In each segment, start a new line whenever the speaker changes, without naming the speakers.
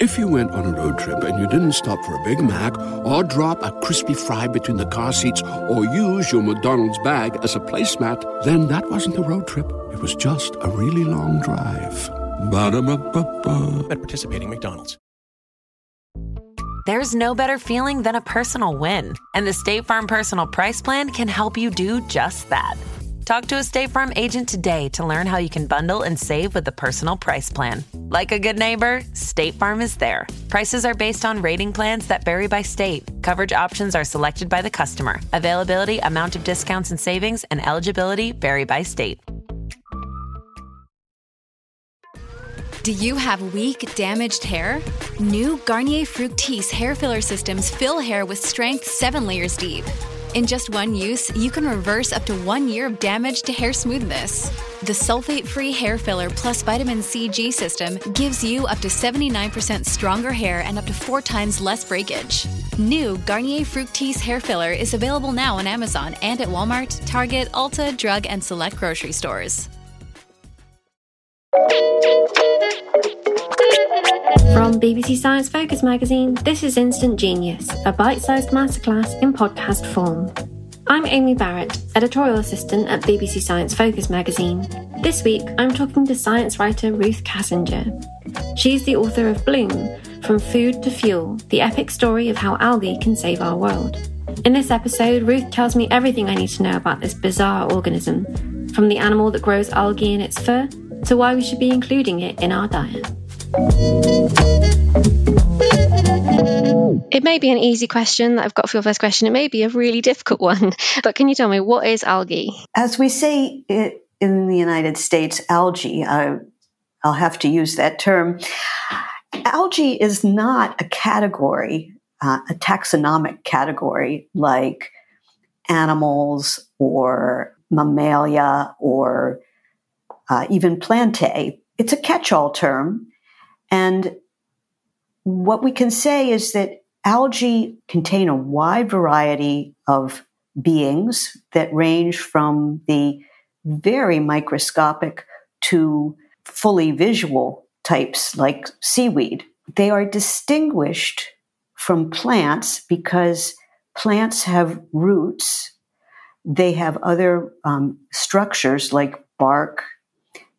If you went on a road trip and you didn't stop for a Big Mac or drop a crispy fry between the car seats or use your McDonald's bag as a placemat, then that wasn't a road trip. It was just a really long drive. Ba-da-ba-ba-ba.
At participating McDonald's.
There's no better feeling than a personal win, and the State Farm Personal Price Plan can help you do just that. Talk to a State Farm agent today to learn how you can bundle and save with the Personal Price Plan. Like a good neighbor, State Farm is there. Prices are based on rating plans that vary by state. Coverage options are selected by the customer. Availability, amount of discounts and savings, and eligibility vary by state.
Do you have weak, damaged hair? New Garnier Fructis hair filler systems fill hair with strength seven layers deep. In just one use, you can reverse up to one year of damage to hair smoothness. The sulfate free hair filler plus vitamin C G system gives you up to 79% stronger hair and up to four times less breakage. New Garnier Fructis hair filler is available now on Amazon and at Walmart, Target, Ulta, Drug, and select grocery stores.
From BBC Science Focus magazine, this is Instant Genius, a bite sized masterclass in podcast form. I'm Amy Barrett, editorial assistant at BBC Science Focus magazine. This week, I'm talking to science writer Ruth Kassinger. She's the author of Bloom From Food to Fuel The Epic Story of How Algae Can Save Our World. In this episode, Ruth tells me everything I need to know about this bizarre organism, from the animal that grows algae in its fur to why we should be including it in our diet.
It may be an easy question that I've got for your first question. It may be a really difficult one, but can you tell me what is algae?
As we say it in the United States, algae, I, I'll have to use that term. Algae is not a category, uh, a taxonomic category like animals or mammalia or uh, even plantae. It's a catch all term. And what we can say is that algae contain a wide variety of beings that range from the very microscopic to fully visual types like seaweed. They are distinguished from plants because plants have roots. They have other um, structures like bark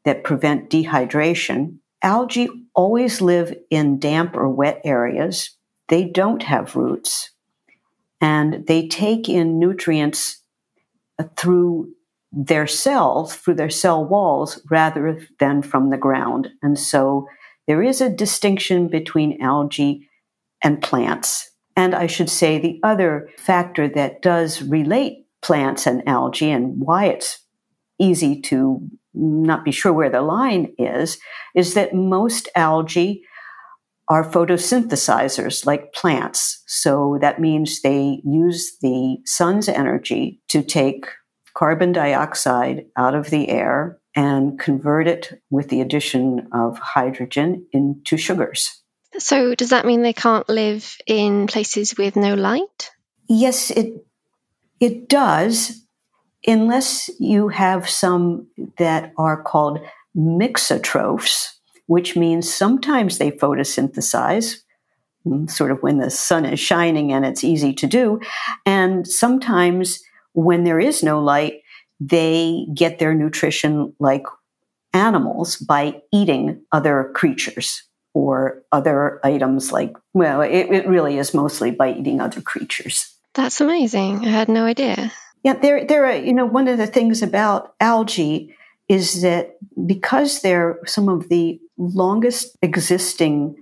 that prevent dehydration. Algae always live in damp or wet areas. They don't have roots and they take in nutrients uh, through their cells, through their cell walls, rather than from the ground. And so there is a distinction between algae and plants. And I should say the other factor that does relate plants and algae and why it's easy to not be sure where the line is, is that most algae are photosynthesizers like plants. So that means they use the sun's energy to take carbon dioxide out of the air and convert it with the addition of hydrogen into sugars.
So, does that mean they can't live in places with no light?
Yes, it it does unless you have some that are called mixotrophs, which means sometimes they photosynthesize, mm, sort of when the sun is shining and it's easy to do, and sometimes when there is no light, they get their nutrition like animals by eating other creatures or other items like, well, it, it really is mostly by eating other creatures.
That's amazing. I had no idea.
Yeah, there, there are, you know, one of the things about algae is that because they're some of the longest existing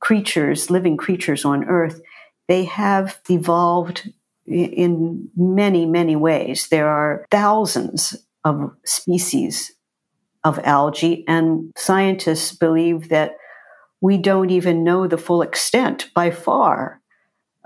creatures, living creatures on Earth, they have evolved in many, many ways. There are thousands of species of algae, and scientists believe that we don't even know the full extent by far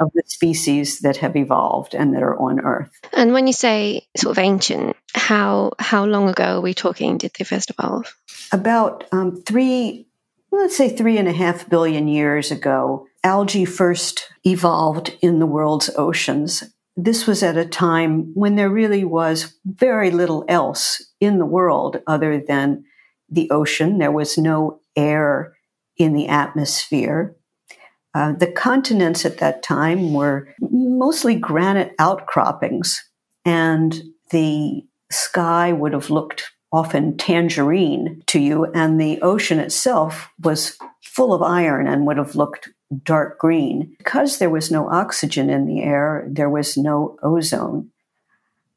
of the species that have evolved and that are on Earth.
And when you say sort of ancient, how how long ago are we talking? Did they first evolve?
About um, three, let's say three and a half billion years ago, algae first evolved in the world's oceans. This was at a time when there really was very little else in the world other than the ocean. There was no air in the atmosphere. Uh, the continents at that time were mostly granite outcroppings, and the sky would have looked often tangerine to you, and the ocean itself was full of iron and would have looked dark green. Because there was no oxygen in the air, there was no ozone.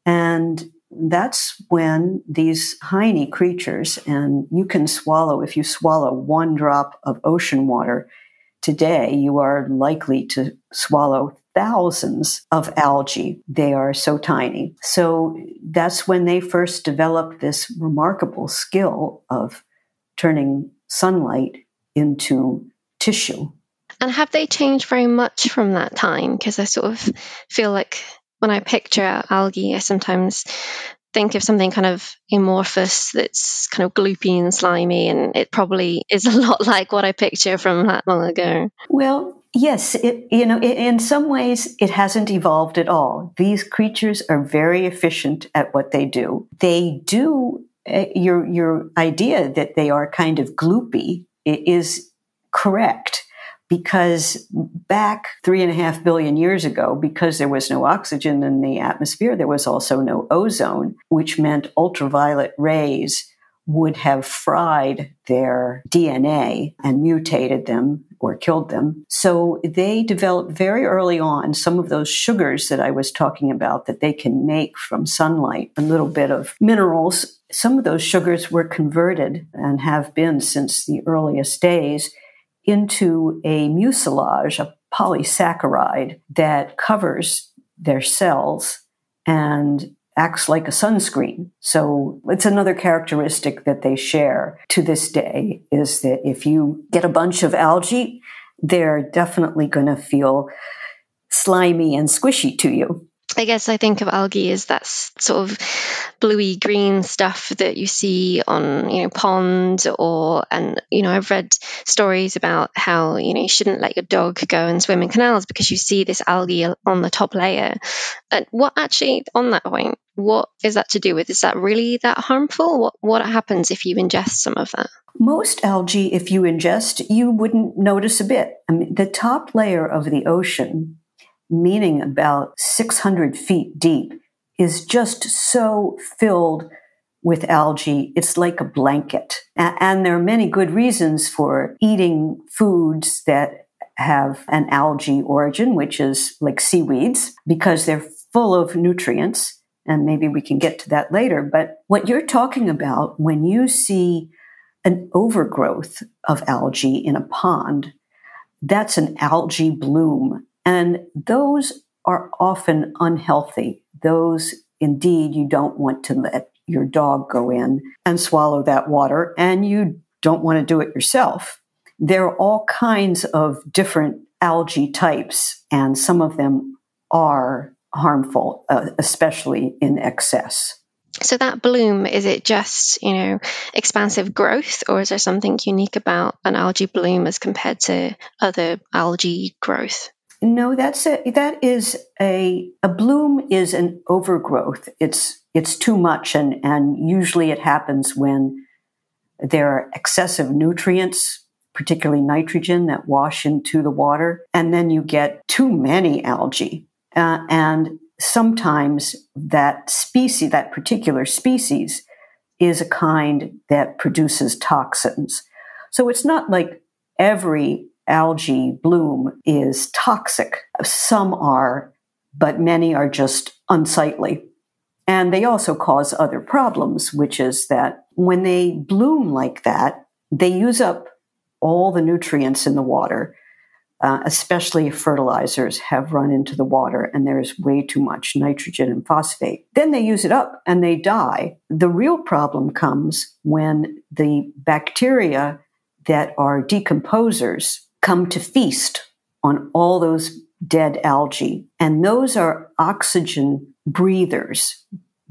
And that's when these tiny creatures, and you can swallow, if you swallow one drop of ocean water, Today, you are likely to swallow thousands of algae. They are so tiny. So that's when they first developed this remarkable skill of turning sunlight into tissue.
And have they changed very much from that time? Because I sort of feel like when I picture algae, I sometimes think of something kind of amorphous that's kind of gloopy and slimy, and it probably is a lot like what I picture from that long ago.
Well, yes, it, you know, it, in some ways, it hasn't evolved at all. These creatures are very efficient at what they do. They do uh, your your idea that they are kind of gloopy is correct because back three and a half billion years ago, because there was no oxygen in the atmosphere, there was also no ozone, which meant ultraviolet rays would have fried their DNA and mutated them or killed them. So they developed very early on some of those sugars that I was talking about that they can make from sunlight, a little bit of minerals. Some of those sugars were converted and have been since the earliest days into a mucilage, a polysaccharide that covers their cells and acts like a sunscreen. So it's another characteristic that they share to this day is that if you get a bunch of algae, they're definitely going to feel slimy and squishy to you.
I guess I think of algae as that sort of bluey green stuff that you see on you know ponds or and you know I've read stories about how you know you shouldn't let your dog go and swim in canals because you see this algae on the top layer. And what actually on that point, what is that to do with? Is that really that harmful? What what happens if you ingest some of that?
Most algae, if you ingest, you wouldn't notice a bit. I mean, the top layer of the ocean meaning about 600 feet deep, is just so filled with algae. It's like a blanket. And there are many good reasons for eating foods that have an algae origin, which is like seaweeds, because they're full of nutrients. And maybe we can get to that later. But what you're talking about when you see an overgrowth of algae in a pond, that's an algae bloom. And those are often unhealthy. Those, indeed, you don't want to let your dog go in and swallow that water, and you don't want to do it yourself. There are all kinds of different algae types, and some of them are harmful, uh, especially in excess.
So that bloom, is it just, you know, expansive growth or is there something unique about an algae bloom as compared to other algae growth?
No, that's a, that is a a bloom is an overgrowth. It's it's too much, and and usually it happens when there are excessive nutrients, particularly nitrogen, that wash into the water, and then you get too many algae, uh, and sometimes that species, that particular species, is a kind that produces toxins. So it's not like every algae bloom is toxic. Some are, but many are just unsightly. And they also cause other problems, which is that when they bloom like that, they use up all the nutrients in the water, uh, especially if fertilizers have run into the water and there's way too much nitrogen and phosphate. Then they use it up and they die. The real problem comes when the bacteria that are decomposers come to feast on all those dead algae. And those are oxygen breathers.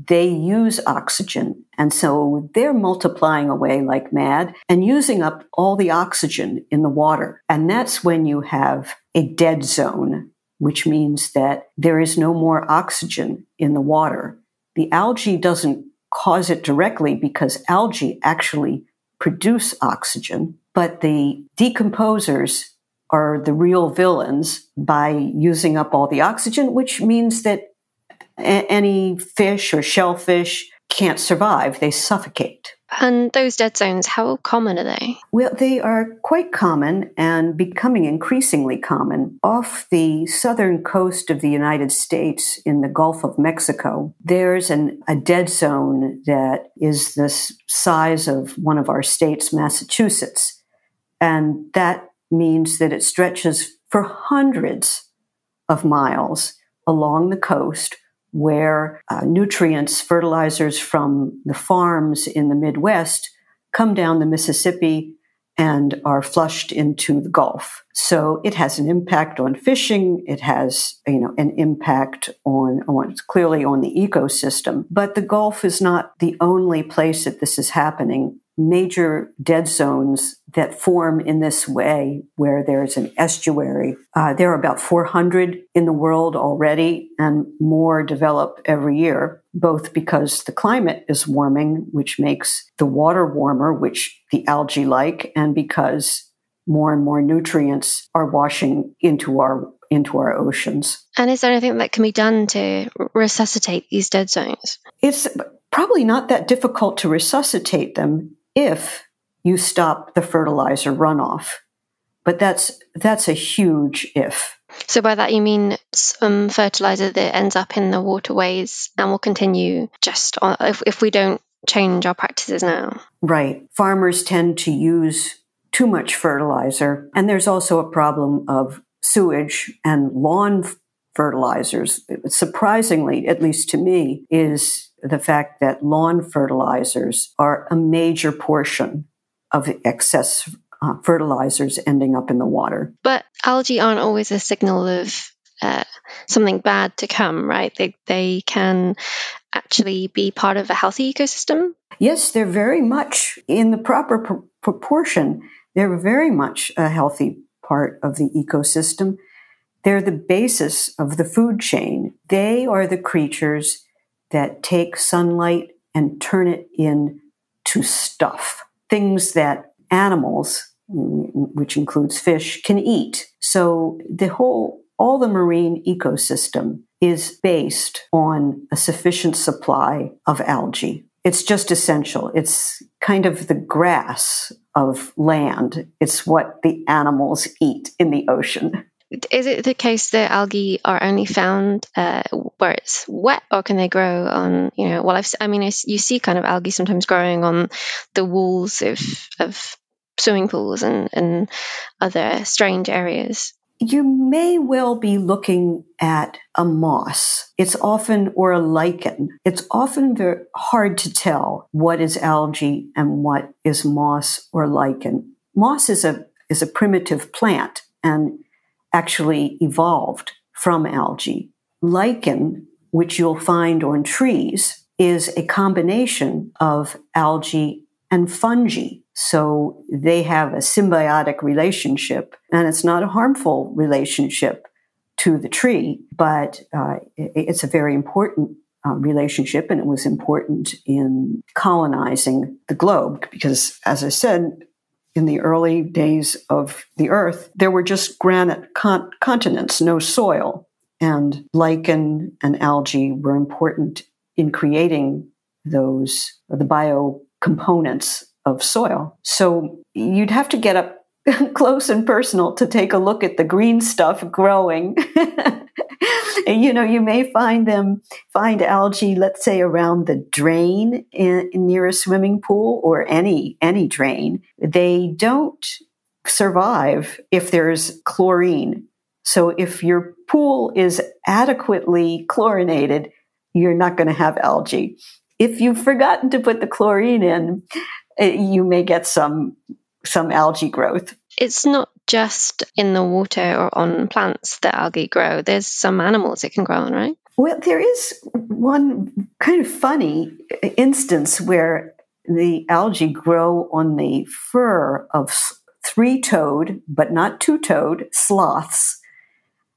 They use oxygen. And so they're multiplying away like mad and using up all the oxygen in the water. And that's when you have a dead zone, which means that there is no more oxygen in the water. The algae doesn't cause it directly because algae actually produce oxygen, but the decomposers are the real villains by using up all the oxygen, which means that a- any fish or shellfish can't survive. They suffocate.
And those dead zones, how common are they?
Well, they are quite common and becoming increasingly common. Off the southern coast of the United States in the Gulf of Mexico, there's an, a dead zone that is the size of one of our states, Massachusetts. And that means that it stretches for hundreds of miles along the coast where uh, nutrients, fertilizers from the farms in the Midwest come down the Mississippi and are flushed into the Gulf. So it has an impact on fishing. It has, you know, an impact on, on clearly on the ecosystem. But the Gulf is not the only place that this is happening major dead zones that form in this way, where there's an estuary. Uh, there are about 400 in the world already, and more develop every year, both because the climate is warming, which makes the water warmer, which the algae like, and because more and more nutrients are washing into our into our oceans.
And is there anything that can be done to resuscitate these dead zones?
It's probably not that difficult to resuscitate them if you stop the fertilizer runoff. But that's that's a huge if.
So by that you mean some fertilizer that ends up in the waterways and will continue just on, if if we don't change our practices now.
Right. Farmers tend to use too much fertilizer and there's also a problem of sewage and lawn fertilizers. Surprisingly, at least to me, is the fact that lawn fertilizers are a major portion of excess uh, fertilizers ending up in the water.
But algae aren't always a signal of uh, something bad to come, right? They, they can actually be part of a healthy ecosystem.
Yes, they're very much in the proper pr- proportion. They're very much a healthy part of the ecosystem. They're the basis of the food chain. They are the creatures that take sunlight and turn it into stuff, things that animals, which includes fish, can eat. So the whole, all the marine ecosystem is based on a sufficient supply of algae. It's just essential. It's kind of the grass of land. It's what the animals eat in the ocean.
Is it the case that algae are only found uh, where it's wet, or can they grow on? You know, well, I've, I mean, you see kind of algae sometimes growing on the walls of of swimming pools and and other strange areas.
You may well be looking at a moss. It's often, or a lichen. It's often very hard to tell what is algae and what is moss or lichen. Moss is a is a primitive plant and actually evolved from algae. Lichen, which you'll find on trees, is a combination of algae and fungi. So they have a symbiotic relationship, and it's not a harmful relationship to the tree, but uh, it's a very important uh, relationship, and it was important in colonizing the globe because, as I said, in the early days of the earth, there were just granite con- continents, no soil. And lichen and algae were important in creating those, the bio components of soil. So you'd have to get up close and personal to take a look at the green stuff growing. you know, you may find them, find algae, let's say around the drain in, near a swimming pool or any, any drain. They don't survive if there's chlorine. So if your pool is adequately chlorinated, you're not going to have algae. If you've forgotten to put the chlorine in, eh, you may get some some algae growth.
It's not just in the water or on plants that algae grow. There's some animals it can grow on, right?
Well, there is one kind of funny instance where the algae grow on the fur of three toed, but not two toed, sloths.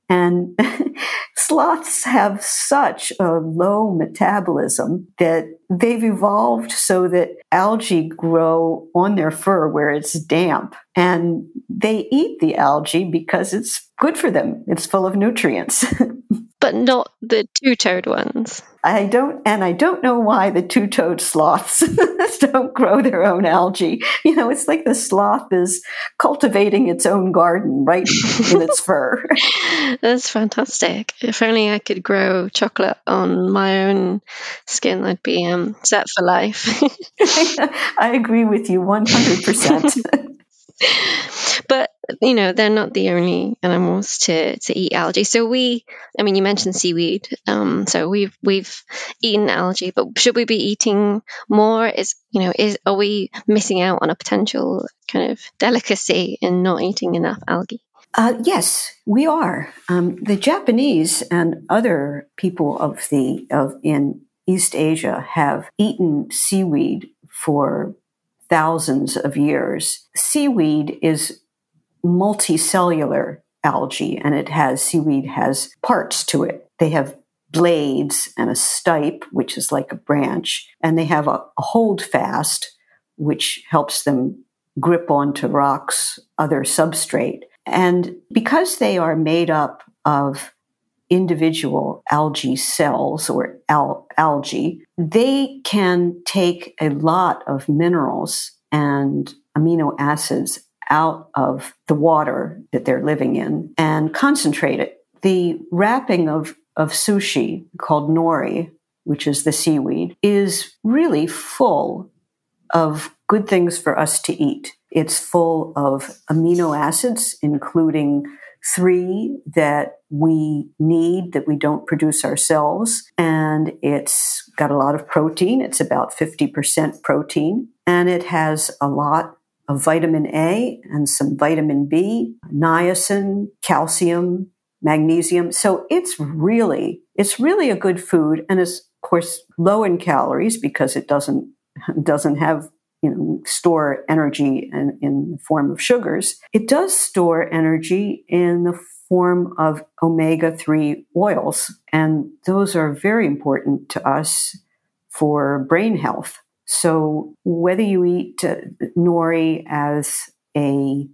And sloths have such a low metabolism that they've evolved so that algae grow on their fur where it's damp. And they eat the algae because it's good for them, it's full of nutrients.
but not the two-toed ones.
I don't, and I don't know why the two-toed sloths don't grow their own algae. You know, it's like the sloth is cultivating its own garden right in its fur.
That's fantastic. If only I could grow chocolate on my own skin, I'd be um, set for life.
I agree with you one hundred percent.
But you know they're not the only animals to, to eat algae. So we, I mean, you mentioned seaweed. Um, so we've we've eaten algae, but should we be eating more? Is you know is are we missing out on a potential kind of delicacy in not eating enough algae?
Uh, yes, we are. Um, the Japanese and other people of the of in East Asia have eaten seaweed for thousands of years. Seaweed is multicellular algae and it has seaweed has parts to it. They have blades and a stipe, which is like a branch, and they have a, a holdfast, which helps them grip onto rocks, other substrate. And because they are made up of individual algae cells or al- algae, they can take a lot of minerals and amino acids out of the water that they're living in and concentrate it. The wrapping of, of sushi called nori, which is the seaweed, is really full of good things for us to eat. It's full of amino acids, including three that we need that we don't produce ourselves. And it's got a lot of protein. It's about 50% protein. And it has a lot of vitamin A and some vitamin B, niacin, calcium, magnesium. So it's really, it's really a good food. And it's, of course, low in calories because it doesn't, doesn't have you know, store energy in, in the form of sugars. It does store energy in the form of omega 3 oils, and those are very important to us for brain health. So, whether you eat uh, nori as a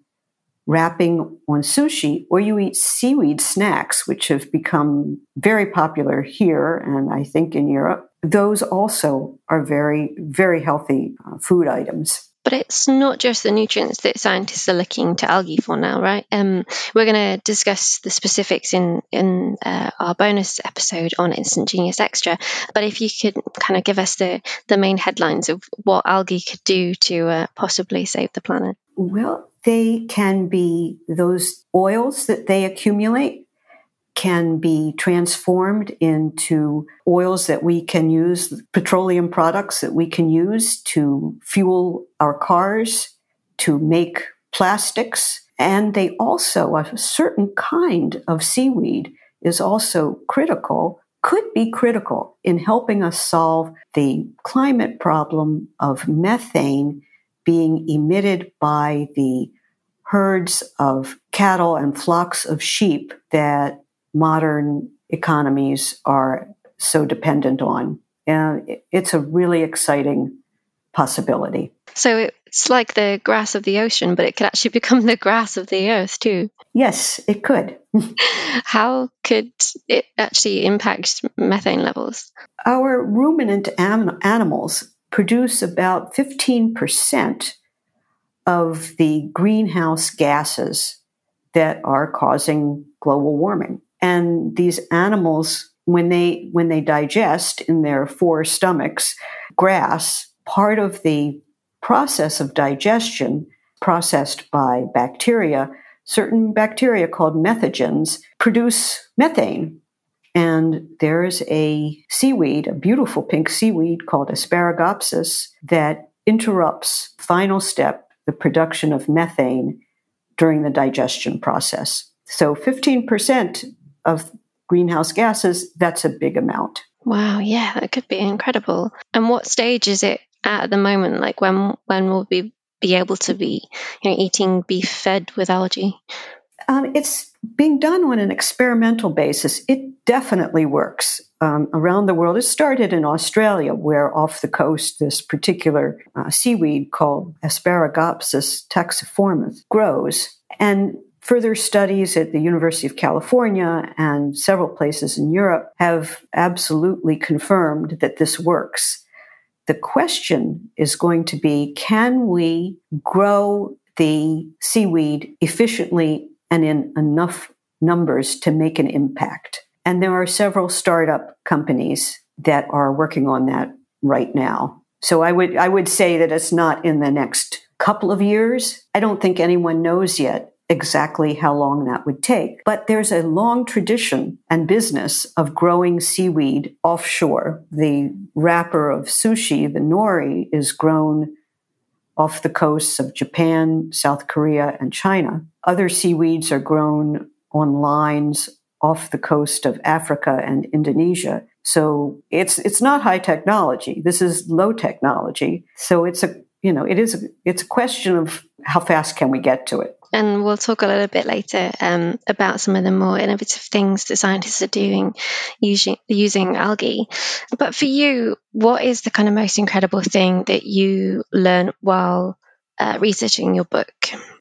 wrapping on sushi, or you eat seaweed snacks, which have become very popular here and I think in Europe, those also are very, very healthy uh, food items.
But it's not just the nutrients that scientists are looking to algae for now, right? Um, we're going to discuss the specifics in in uh, our bonus episode on Instant Genius Extra. But if you could kind of give us the the main headlines of what algae could do to uh, possibly save the planet.
Well, they can be those oils that they accumulate can be transformed into oils that we can use, petroleum products that we can use to fuel our cars, to make plastics. And they also, a certain kind of seaweed is also critical, could be critical in helping us solve the climate problem of methane being emitted by the herds of cattle and flocks of sheep that modern economies are so dependent on. And it's a really exciting possibility.
So it's like the grass of the ocean, but it could actually become the grass of the earth too.
Yes, it could.
How could it actually impact methane levels?
Our ruminant am- animals produce about 15% of the greenhouse gases that are causing global warming. And these animals, when they when they digest in their four stomachs grass, part of the process of digestion, processed by bacteria, certain bacteria called methanogens produce methane. And there's a seaweed, a beautiful pink seaweed called Asparagopsis, that interrupts final step, the production of methane during the digestion process. So 15% of greenhouse gases, that's a big amount.
Wow, yeah, that could be incredible. And what stage is it at the moment? Like when when will we be able to be you know, eating beef fed with algae?
Um, it's being done on an experimental basis. It definitely works um, around the world. It started in Australia, where off the coast, this particular uh, seaweed called Asparagopsis taxiformis grows. And further studies at the University of California and several places in Europe have absolutely confirmed that this works. The question is going to be can we grow the seaweed efficiently and in enough numbers to make an impact? And there are several startup companies that are working on that right now. So I would I would say that it's not in the next couple of years. I don't think anyone knows yet exactly how long that would take. But there's a long tradition and business of growing seaweed offshore. The wrapper of sushi, the nori, is grown off the coasts of Japan, South Korea, and China. Other seaweeds are grown on lines off the coast of Africa and Indonesia. So it's it's not high technology. This is low technology. So it's a you know it is a, it's a question of how fast can we get to it.
And we'll talk a little bit later um, about some of the more innovative things that scientists are doing using, using algae. But for you, what is the kind of most incredible thing that you learned while uh, researching your book?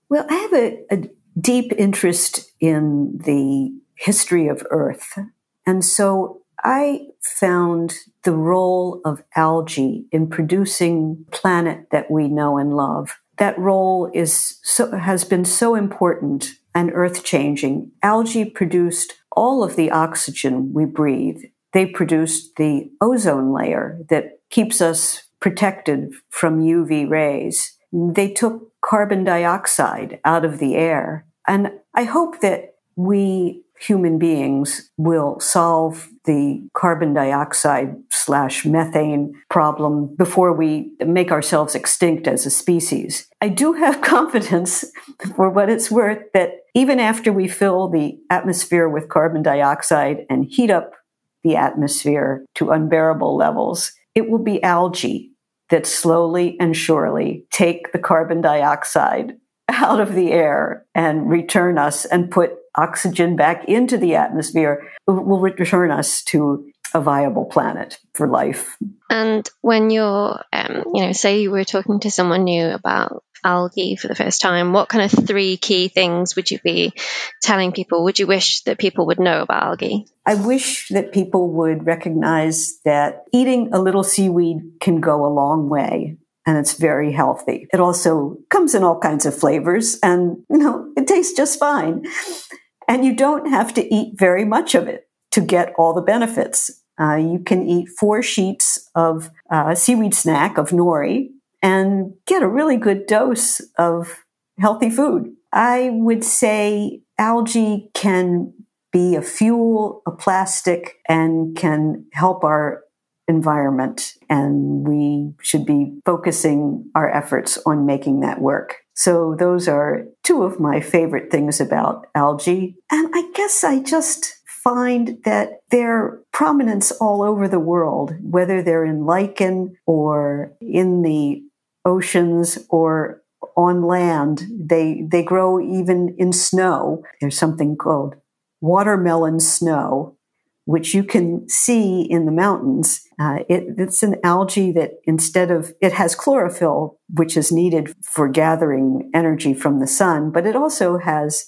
Well, I have a, a deep interest in the history of Earth. And so I found the role of algae in producing planet that we know and love that role is so, has been so important and earth changing. Algae produced all of the oxygen we breathe. They produced the ozone layer that keeps us protected from UV rays. They took carbon dioxide out of the air. And I hope that we human beings will solve the carbon dioxide slash methane problem before we make ourselves extinct as a species. I do have confidence, for what it's worth, that even after we fill the atmosphere with carbon dioxide and heat up the atmosphere to unbearable levels, it will be algae that slowly and surely take the carbon dioxide out of the air and return us and put oxygen back into the atmosphere will return us to a viable planet for life.
And when you're, um, you know, say you were talking to someone new about algae for the first time, what kind of three key things would you be telling people? Would you wish that people would know about algae?
I wish that people would recognize that eating a little seaweed can go a long way and it's very healthy. It also comes in all kinds of flavors and, you know, it tastes just fine. And you don't have to eat very much of it to get all the benefits. Uh, you can eat four sheets of uh, seaweed snack of nori and get a really good dose of healthy food. I would say algae can be a fuel, a plastic, and can help our environment. And we should be focusing our efforts on making that work. So those are two of my favorite things about algae. And I guess I just find that their prominence all over the world, whether they're in lichen or in the oceans or on land, they, they grow even in snow. There's something called watermelon snow, which you can see in the mountains. Uh, it, it's an algae that instead of, it has chlorophyll, which is needed for gathering energy from the sun, but it also has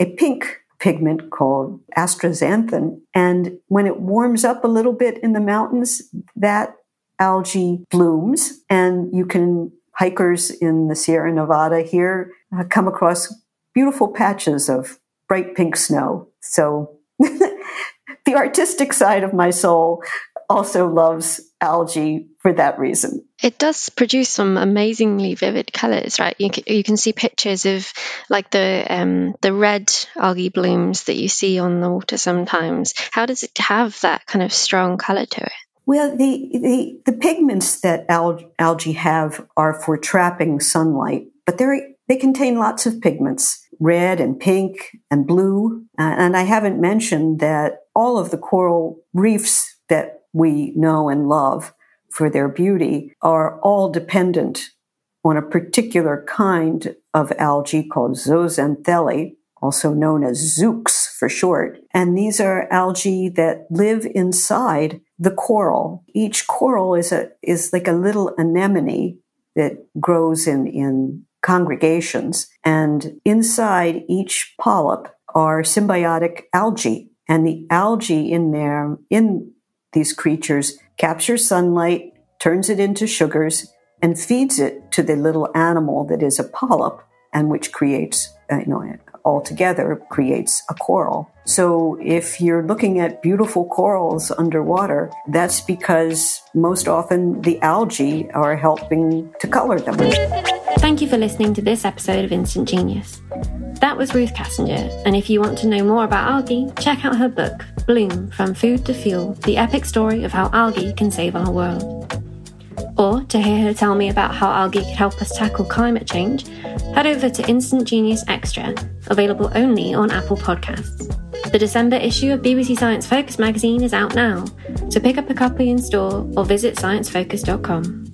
a pink pigment called astaxanthin. And when it warms up a little bit in the mountains, that algae blooms and you can hikers in the Sierra Nevada here uh, come across beautiful patches of bright pink snow. So the artistic side of my soul also loves algae for that reason.
It does produce some amazingly vivid colors, right? You can, you can see pictures of like the um, the red algae blooms that you see on the water sometimes. How does it have that kind of strong color to it?
Well, the the, the pigments that al- algae have are for trapping sunlight but they they contain lots of pigments, red and pink and blue. Uh, and I haven't mentioned that all of the coral reefs that we know and love for their beauty are all dependent on a particular kind of algae called zooxanthellae, also known as zoox for short. And these are algae that live inside the coral. Each coral is a is like a little anemone that grows in, in congregations. And inside each polyp are symbiotic algae. And the algae in there, in these creatures, captures sunlight, turns it into sugars, and feeds it to the little animal that is a polyp and which creates, uh, you know, altogether creates a coral. So if you're looking at beautiful corals underwater, that's because most often the algae are helping to color them.
Thank you for listening to this episode of Instant Genius. That was Ruth Kassinger, and if you want to know more about algae, check out her book, Bloom From Food to Fuel The Epic Story of How Algae Can Save Our World. Or to hear her tell me about how algae could help us tackle climate change, head over to Instant Genius Extra, available only on Apple Podcasts. The December issue of BBC Science Focus magazine is out now, so pick up a copy in store or visit sciencefocus.com.